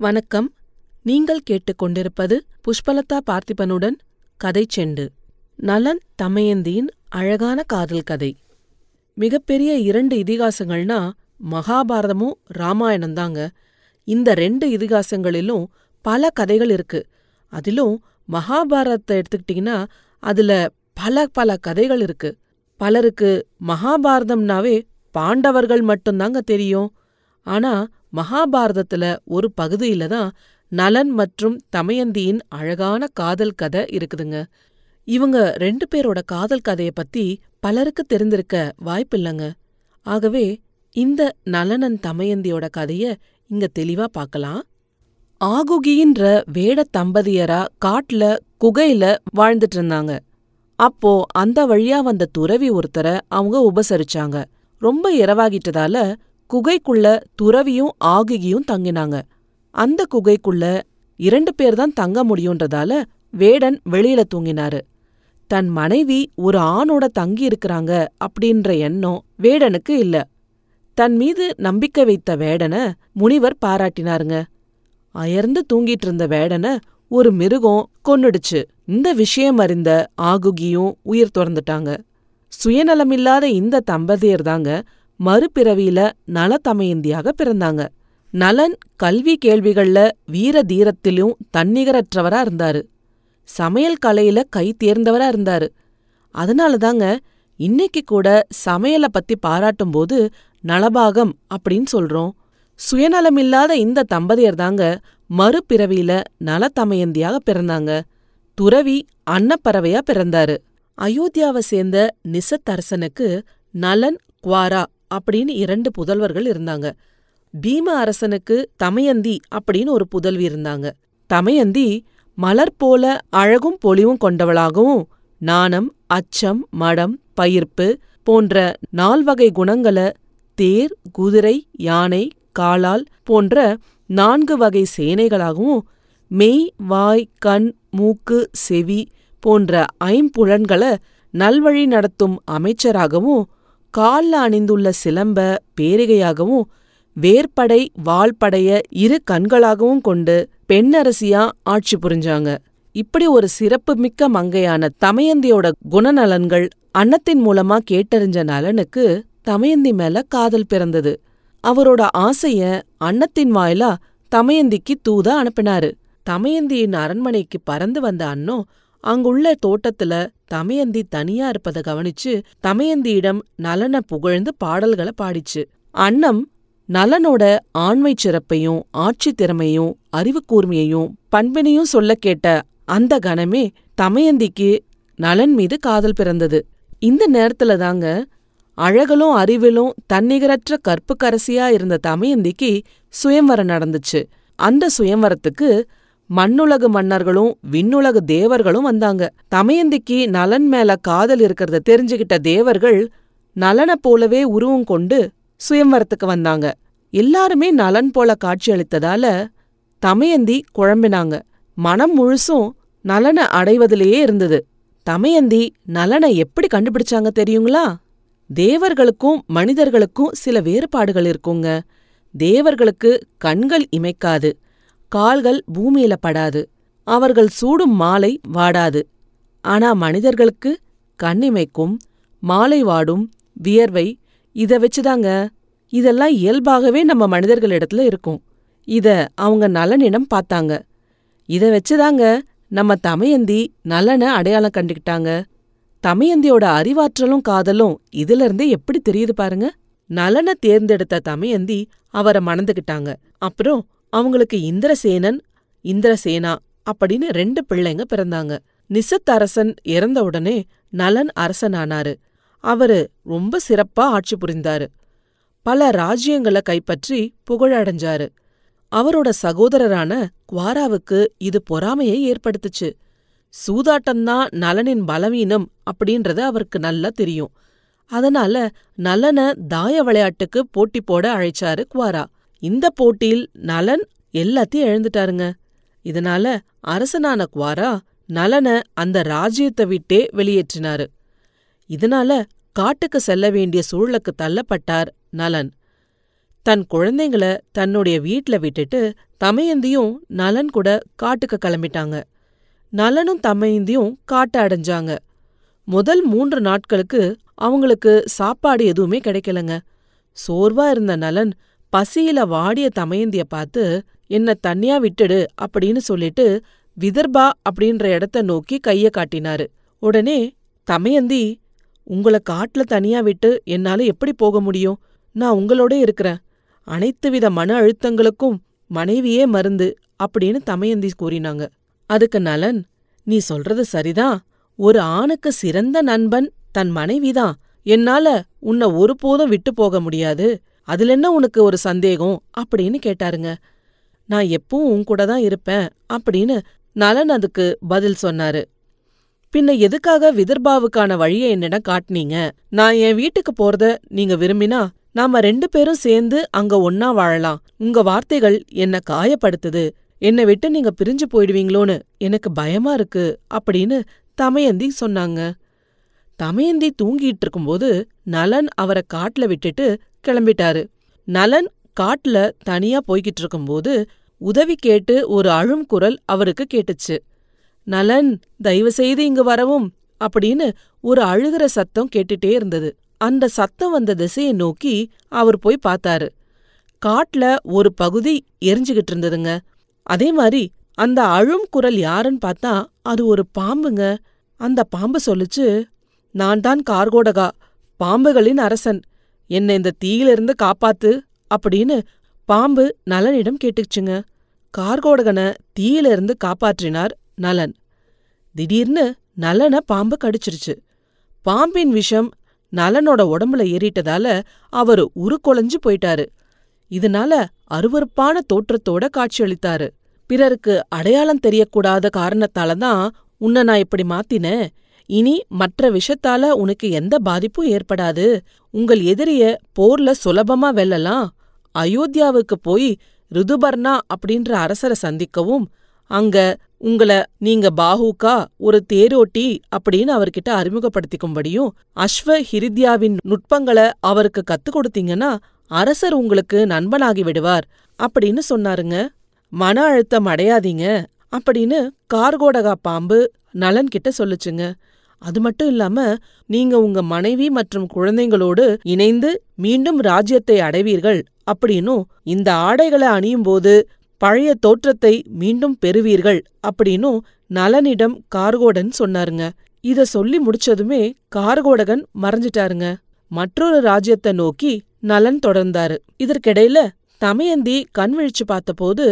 வணக்கம். நீங்கள் கேட்டுக்கொண்டிருப்பது புஷ்பலதா பார்த்திபனுடன் கதை செண்டு. நலன் தமயந்தியின் அழகான காதல் கதை. மிகப்பெரிய இரண்டு இதிகாசங்கள்னா மகாபாரதமும் ராமாயணம் தாங்க இந்த ரெண்டு இதிகாசங்களிலும் பல கதைகள் இருக்கு. அதிலும் மகாபாரதத்தை எடுத்துக்கிட்டிங்கன்னா அதுல பல பல கதைகள் இருக்கு. பலருக்கு மகாபாரதம்னாவே பாண்டவர்கள் மட்டும்தாங்க தெரியும். ஆனா மகாபாரதத்துல ஒரு பகுதியில தான் நலன் மற்றும் தமயந்தியின் அழகான காதல் கதை இருக்குதுங்க. இவங்க ரெண்டு பேரோட காதல் கதைய பத்தி பலருக்கு தெரிந்திருக்க வாய்ப்பில்லைங்க ஆகவே இந்த நலனன் தமயந்தியோட கதைய இங்க தெளிவா பார்க்கலாம் ஆகுகின்ற வேட தம்பதியரா காட்டுல குகையில வாழ்ந்துட்டு இருந்தாங்க. அப்போ அந்த வழியா வந்த துறவி ஒருத்தரை அவங்க உபசரிச்சாங்க. ரொம்ப இரவாகிட்டதால குகைக்குள்ள துறவியும் ஆகுகியும் தங்கினாங்க. அந்த குகைக்குள்ள இரண்டு பேர் தான் தங்க முடியுன்றதால வேடன் வெளியில தூங்கினாரு. தன் மனைவி ஒரு ஆணோட தங்கி இருக்கிறாங்க அப்படின்ற எண்ணம் வேடனுக்கு இல்ல. தன் மீது நம்பிக்கை வைத்த வேடன முனிவர் பாராட்டினாருங்க. அயர்ந்து தூங்கிட்டு இருந்த வேடன ஒரு மிருகம் கொன்னுடுச்சு. இந்த விஷயம் அறிந்த ஆகுகியும் உயிர் துறந்துட்டாங்க. சுயநலமில்லாத இந்த தம்பதியர் தாங்க மறுபிறவியில நலதமயந்தியாக பிறந்தாங்க. நலன் கல்வி கேள்விகள்ல வீர தீரத்திலும் தன்னிகரற்றவரா இருந்தாரு. சமையல் கலையில கை தேர்ந்தவரா இருந்தாரு. அதனால தாங்க இன்னைக்கு கூட சமையல பத்தி பாராட்டும்போது நலபாகம் அப்படின்னு சொல்றோம். சுயநலமில்லாத இந்த தம்பதியர் தாங்க மறுபிறவியில நலதமயந்தியாக பிறந்தாங்க. துறவி அன்னப்பறவையா பிறந்தாரு. அயோத்தியாவை சேர்ந்த நிசத்தரசனுக்கு நலன் குவாரா அப்படின்னு இரண்டு புதல்வர்கள் இருந்தாங்க. பீம அரசனுக்கு தமயந்தி அப்படின்னு ஒரு புதல்வி இருந்தாங்க. தமயந்தி மலர் போல அழகும் பொலிவும் கொண்டவளாகவும் நாணம் அச்சம் மடம் பயிர்ப்பு போன்ற நால்வகை குணங்கள தேர் குதிரை யானை காலால் போன்ற நான்கு வகை சேனைகளாகவும் மெய் வாய் கண் மூக்கு செவி போன்ற ஐம்புலன்களை நல்வழி நடத்தும் அமைச்சராகவும் கால்ல அணிந்துள்ள சிலம்ப பேரிகையாகவும் வேர்படை வாள்படைய இரு கண்களாகவும் கொண்டு பெண்ணரசியா ஆட்சி புரிஞ்சாங்க. இப்படி ஒரு சிறப்பு மிக்க மங்கையான தமயந்தியோட குணநலன்கள் அன்னத்தின் மூலமா கேட்டறிஞ்ச நலனுக்கு தமயந்தி மேல காதல் பிறந்தது. அவரோட ஆசைய அன்னத்தின் வாயிலா தமயந்திக்கு தூதா அனுப்பினாரு. தமயந்தியின் அரண்மனைக்கு பறந்து வந்த அன்னோ அங்குள்ள தோட்டத்துல தமயந்தி தனியா இருப்பத கவனிச்சு தமயந்தியிடம் நலன புகழ்ந்து பாடல்களை பாடிச்சு. அன்னம் நலனோட ஆண்மை சிறப்பையும் ஆட்சி திறமையும் அறிவு கூர்மையையும் பண்பினையும் சொல்ல கேட்ட அந்த கணமே தமயந்திக்கு நலன் மீது காதல் பிறந்தது. இந்த நேரத்துல தாங்க அழகலும் அறிவிலும் தன்னிகரற்ற கற்புக்கரசியா இருந்த தமயந்திக்கு சுயம்வரம் நடந்துச்சு. அந்த சுயம்வரத்துக்கு மண்ணுலகு மன்னர்களும் விண்ணுலகு தேவர்களும் வந்தாங்க. தமயந்திக்கு நலன் மேல காதல் இருக்கிறத தெரிஞ்சுகிட்ட தேவர்கள் நலனை போலவே உருவம் கொண்டு சுயம்வரத்துக்கு வந்தாங்க. எல்லாருமே நலன் போல காட்சியளித்ததால தமயந்தி குழம்பினாங்க. மனம் முழுசும் நலனை அடைவதிலேயே இருந்தது. தமயந்தி நலனை எப்படி கண்டுபிடிச்சாங்க தெரியுங்களா? தேவர்களுக்கும் மனிதர்களுக்கும் சில வேறுபாடுகள் இருக்குங்க. தேவர்களுக்கு கண்கள் இமைக்காது. கால்கள் பூமியில படாது. அவர்கள் சூடும் மாலை வாடாது. ஆனா மனிதர்களுக்கு கண்ணிமைக்கும் மாலை வாடும் வியர்வை இத வச்சுதாங்க. இதெல்லாம் இயல்பாகவே நம்ம மனிதர்களிடத்துல இருக்கும். இத அவங்க நலனிடம் பார்த்தாங்க. இத வச்சுதாங்க நம்ம தமயந்தி நலனை அடையாளம் கண்டுக்கிட்டாங்க தமயந்தியோட அறிவாற்றலும் காதலும் இதுல இருந்தே எப்படி தெரியுது பாருங்க. நலனை தேர்ந்தெடுத்த தமயந்தி அவரை மணந்துகிட்டாங்க. அப்புறம் அவங்களுக்கு இந்திரசேனன் இந்திரசேனா அப்படின்னு ரெண்டு பிள்ளைங்க பிறந்தாங்க. நிசத்தரசன் இறந்த உடனே நலன் அரசனானாரு. அவரு ரொம்ப சிறப்பா ஆட்சி புரிந்தாரு. பல ராஜ்யங்களை கைப்பற்றி புகழடைஞ்சாரு. அவரோட சகோதரரான குவாராவுக்கு இது பொறாமையை ஏற்படுத்துச்சு. சூதாட்டம்தான் நலனின் பலவீனம் அப்படின்றது அவருக்கு நல்லா தெரியும். அதனால நலன தாய விளையாட்டுக்கு போட்டி போட அழைச்சாரு குவாரா. இந்த போட்டியில் நலன் எல்லாத்தையும் இழந்துட்டாருங்க. இதனால அரசனான குவாரா நலன அந்த ராஜ்யத்தை விட்டே வெளியேற்றினாரு. இதனால காட்டுக்கு செல்ல வேண்டிய சூழலுக்கு தள்ளப்பட்டார் நலன். தன் குழந்தைங்கள தன்னுடைய வீட்ல விட்டுட்டு தமையந்தியும் நலன் கூட காட்டுக்கு கிளம்பிட்டாங்க. நலனும் தமையந்தியும் காட்ட அடைஞ்சாங்க. முதல் மூன்று நாட்களுக்கு அவங்களுக்கு சாப்பாடு எதுவுமே கிடைக்கலங்க. சோர்வா இருந்த நலன் பசியில வாடிய தமயந்திய பார்த்து என்ன தனியா விட்டுடு அப்படின்னு சொல்லிட்டு விதர்பா அப்படின்ற இடத்த நோக்கி கைய காட்டினாரு. உடனே தமயந்தி உங்கள காட்டுல தனியா விட்டு என்னால எப்படி போக முடியும்? நான் உங்களோட இருக்கிறேன். அனைத்து வித மன அழுத்தங்களுக்கும் மனைவியே மருந்து அப்படின்னு தமயந்தி கூறினாங்க. அதுக்கு நலன் நீ சொல்றது சரிதான் ஒரு ஆணுக்கு சிறந்த நண்பன் தன் மனைவிதான். என்னால உன்னை ஒருபோதும் விட்டு போக முடியாது. அதுல என்ன உனக்கு ஒரு சந்தேகம்? அப்படின்னு கேட்டாருங்க. நான் எப்பவும் உன் கூட தான் இருப்பேன் அப்படின்னு நலன் அதுக்கு பதில் சொன்னாரு. பின்ன எதுக்காக விதர்பாவுக்கான வழியை என்னிடம் காட்டுனீங்க? நான் என் வீட்டுக்கு போறத நீங்க விரும்பினா நாம ரெண்டு பேரும் சேர்ந்து அங்க ஒன்னா வாழலாம். உங்க வார்த்தைகள் என்ன காயப்படுத்துது. என்னை விட்டு நீங்க பிரிஞ்சு போயிடுவீங்களோன்னு எனக்கு பயமா இருக்கு அப்படின்னு தமயந்தி சொன்னாங்க. தமயந்தி தூங்கிட்டு இருக்கும்போது நலன் அவரை காட்டுல விட்டுட்டு கிளம்பிட்டாரு. நலன் காட்டுல தனியா போய்கிட்டு இருக்கும்போது உதவி கேட்டு ஒரு அழும் குரல் அவருக்கு கேட்டுச்சு. நலன் தயவு செய்து இங்கு வரவும் அப்படின்னு ஒரு அழுகிற சத்தம் கேட்டுட்டே இருந்தது. அந்த சத்தம் வந்த திசையை நோக்கி அவர் போய் பார்த்தாரு. காட்டுல ஒரு பகுதி எரிஞ்சுகிட்டு இருந்ததுங்க. அதே மாதிரி அந்த அழும் குரல் யாருன்னு பார்த்தா அது ஒரு பாம்புங்க. அந்த பாம்பு சொல்லுச்சு நான் தான் கார்கோடகா பாம்புகளின் அரசன். என்னை இந்த தீயிலிருந்து காப்பாத்து அப்படின்னு பாம்பு நலனிடம் கேட்டுச்சுங்க. கார்கோடகனை தீயிலிருந்து காப்பாற்றினார் நலன் திடீர்னு நலனை பாம்பு கடிச்சிருச்சு. பாம்பின் விஷம் நலனோட உடம்புல ஏறிட்டதால அவரு உருக்கொலைஞ்சு போயிட்டாரு. இதனால அருவருப்பான தோற்றத்தோட காட்சியளித்தாரு. பிறருக்கு அடையாளம் தெரியக்கூடாத காரணத்தால தான் உன்னை நான் இப்படி மாத்தினேன். இனி மற்ற விஷத்தால உனக்கு எந்த பாதிப்பும் ஏற்படாது. உங்கள் எதிரிய போர்ல சுலபமா வெல்லலாம். அயோத்தியாவுக்கு போய் ருதுபர்ணா அப்படின்ற அரசரை சந்திக்கவும் அங்க உங்கள நீங்க பாஹூக்கா ஒரு தேரோட்டி அப்படின்னு அவர்கிட்ட அறிமுகப்படுத்திக்கும்படியும் அஸ்வ ஹிரித்யாவின் நுட்பங்களை அவருக்கு கத்துக் கொடுத்தீங்கன்னா அரசர் உங்களுக்கு நண்பனாகி விடுவார் அப்படின்னு சொன்னாருங்க. மன அழுத்தம் அடையாதீங்க அப்படின்னு கார்கோடகா பாம்பு நலன்கிட்ட சொல்லுச்சுங்க. அது மட்டும் இல்லாம நீங்க உங்க மனைவி மற்றும் குழந்தைங்களோடு இணைந்து மீண்டும் ராஜ்யத்தை அடைவீர்கள் அப்படின்னும் இந்த ஆடைகளை அணியும் போது பழைய தோற்றத்தை மீண்டும் பெறுவீர்கள் அப்படின்னும் நலனிடம் கார்கோடன் சொன்னாருங்க. இத சொல்லி முடிச்சதுமே கார்கோடகன் மறைஞ்சிட்டாருங்க. மற்றொரு ராஜ்யத்தை நோக்கி நலன் தொடர்ந்தாரு. இதற்கிடையில தமயந்தி கண் விழிச்சு பார்த்தபோது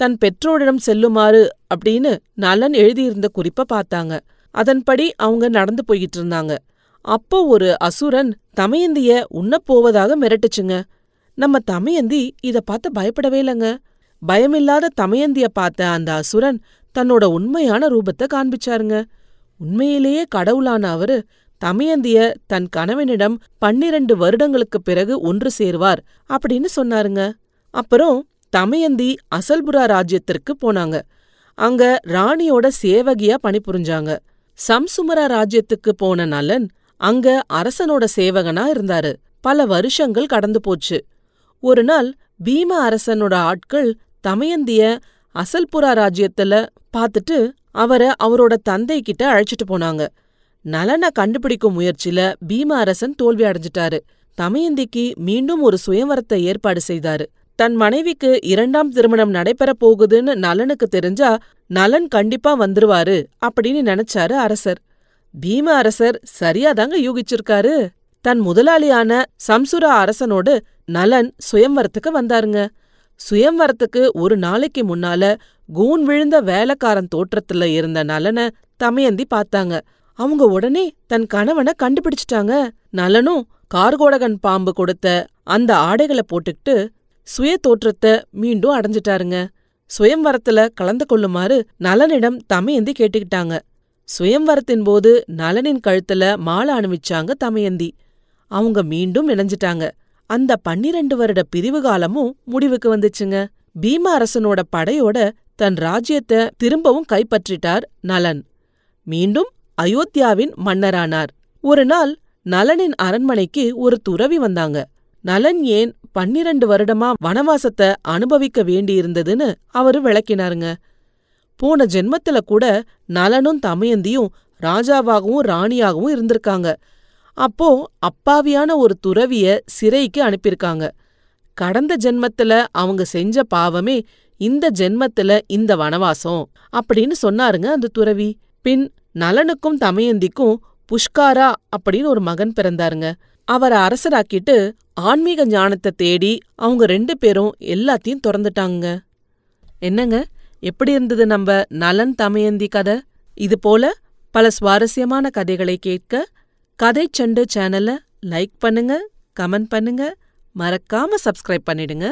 தன் பெற்றோரிடம் செல்லுமாறு அப்படின்னு நலன் எழுதியிருந்த குறிப்ப பார்த்தாங்க. அதன்படி அவங்க நடந்து போய்கிட்டு இருந்தாங்க அப்போ ஒரு அசுரன் தமயந்திய உண்ணப் போவதாக மிரட்டுச்சுங்க. நம்ம தமையந்தி இத பார்த்து பயப்படவே இல்லைங்க. பயமில்லாத தமையந்திய பார்த்த அந்த அசுரன் தன்னோட உண்மையான ரூபத்தை காண்பிச்சாருங்க. உண்மையிலேயே கடவுளான அவரு தமையந்திய தன் கணவனிடம் பன்னிரண்டு வருடங்களுக்கு பிறகு ஒன்று சேர்வார் அப்படின்னு சொன்னாருங்க. அப்புறம் தமையந்தி அசல்புரா ராஜ்யத்திற்கு போனாங்க. அங்க ராணியோட சேவகியா பணிபுரிஞ்சாங்க. சம்சுமரா ராஜ்யத்துக்கு போன நலன் அங்க அரசனோட சேவகனா இருந்தாரு. பல வருஷங்கள் கடந்து போச்சு. ஒரு நாள் பீம அரசனோட ஆட்கள் தமயந்திய அசல்புரா ராஜ்யத்துல பாத்துட்டு அவரை அவரோட தந்தை கிட்ட அழைச்சிட்டு போனாங்க. நலனை கண்டுபிடிக்கும் முயற்சியில பீம அரசன் தோல்வி அடைஞ்சிட்டாரு. தமயந்திக்கு மீண்டும் ஒரு சுயவரத்தை ஏற்பாடு செய்தாரு. தன் மனைவிக்கு இரண்டாம் திருமணம் நடைபெறப் போகுதுன்னு நலனுக்கு தெரிஞ்சா நலன் கண்டிப்பா வந்துருவாரு அப்படின்னு நினைச்சாரு அரசர். பீம அரசர் சரியாதாங்க யூகிச்சிருக்காரு. தன் முதலாளியான சம்சுரா அரசனோடு நலன் சுயம்வரத்துக்கு வந்தாருங்க. சுயம்வரத்துக்கு ஒரு நாளைக்கு முன்னால கூன் விழுந்த வேலைக்காரன் தோற்றத்துல இருந்த நலனை தமயந்தி பார்த்தாங்க. அவங்க உடனே தன் கணவனை கண்டுபிடிச்சிட்டாங்க. நலனும் கார்கோடகன் பாம்பு கொடுத்த அந்த ஆடைகளை போட்டுக்கிட்டு சுய தோற்றத்தை மீண்டும் அடைஞ்சிட்டாருங்க. சுயம்வரத்துல கலந்து கொள்ளுமாறு நலனிடம் தமையந்தி கேட்டுக்கிட்டாங்க. சுயம்வரத்தின் போது நலனின் கழுத்துல மாலை அணிவிச்சாங்க தமயந்தி. அவங்க மீண்டும் இணைஞ்சிட்டாங்க அந்த பன்னிரண்டு வருட பிரிவு காலமும் முடிவுக்கு வந்துச்சுங்க. பீம அரசனோட படையோட தன் ராஜ்யத்தை திரும்பவும் கைப்பற்றிட்டார் நலன் மீண்டும் அயோத்தியாவின் மன்னரானார். ஒரு நாள் நலனின் அரண்மனைக்கு ஒரு துறவி வந்தாங்க. நலன் ஏன் பன்னிரண்டு வருடமா வனவாசத்தை அனுபவிக்க வேண்டியிருந்ததுன்னு அவரு விளக்கினாருங்க. போன ஜென்மத்துல கூட நலனும் தமயந்தியும் ராஜாவாகவும் ராணியாகவும் இருந்திருக்காங்க. அப்போ அப்பாவியான ஒரு துறவிய சிறைக்கு அனுப்பியிருக்காங்க. கடந்த ஜென்மத்துல அவங்க செஞ்ச பாவமே இந்த ஜென்மத்துல இந்த வனவாசம் அப்படின்னு சொன்னாருங்க அந்த துறவி. பின் நலனுக்கும் தமயந்திக்கும் புஷ்காரா அப்படின்னு ஒரு மகன் பிறந்தாருங்க. அவரை அரசராக்கிட்டு ஆன்மீக ஞானத்தை தேடி அவங்க ரெண்டு பேரும் எல்லாத்தையும் திறந்துட்டாங்க. என்னங்க? எப்படி இருந்தது நம்ம நலன் தமயந்தி கதை? இது போல பல சுவாரஸ்யமான கதைகளை கேட்க கதை செண்டு சேனலை லைக் பண்ணுங்க கமெண்ட் பண்ணுங்க. மறக்காம சப்ஸ்கிரைப் பண்ணிடுங்க.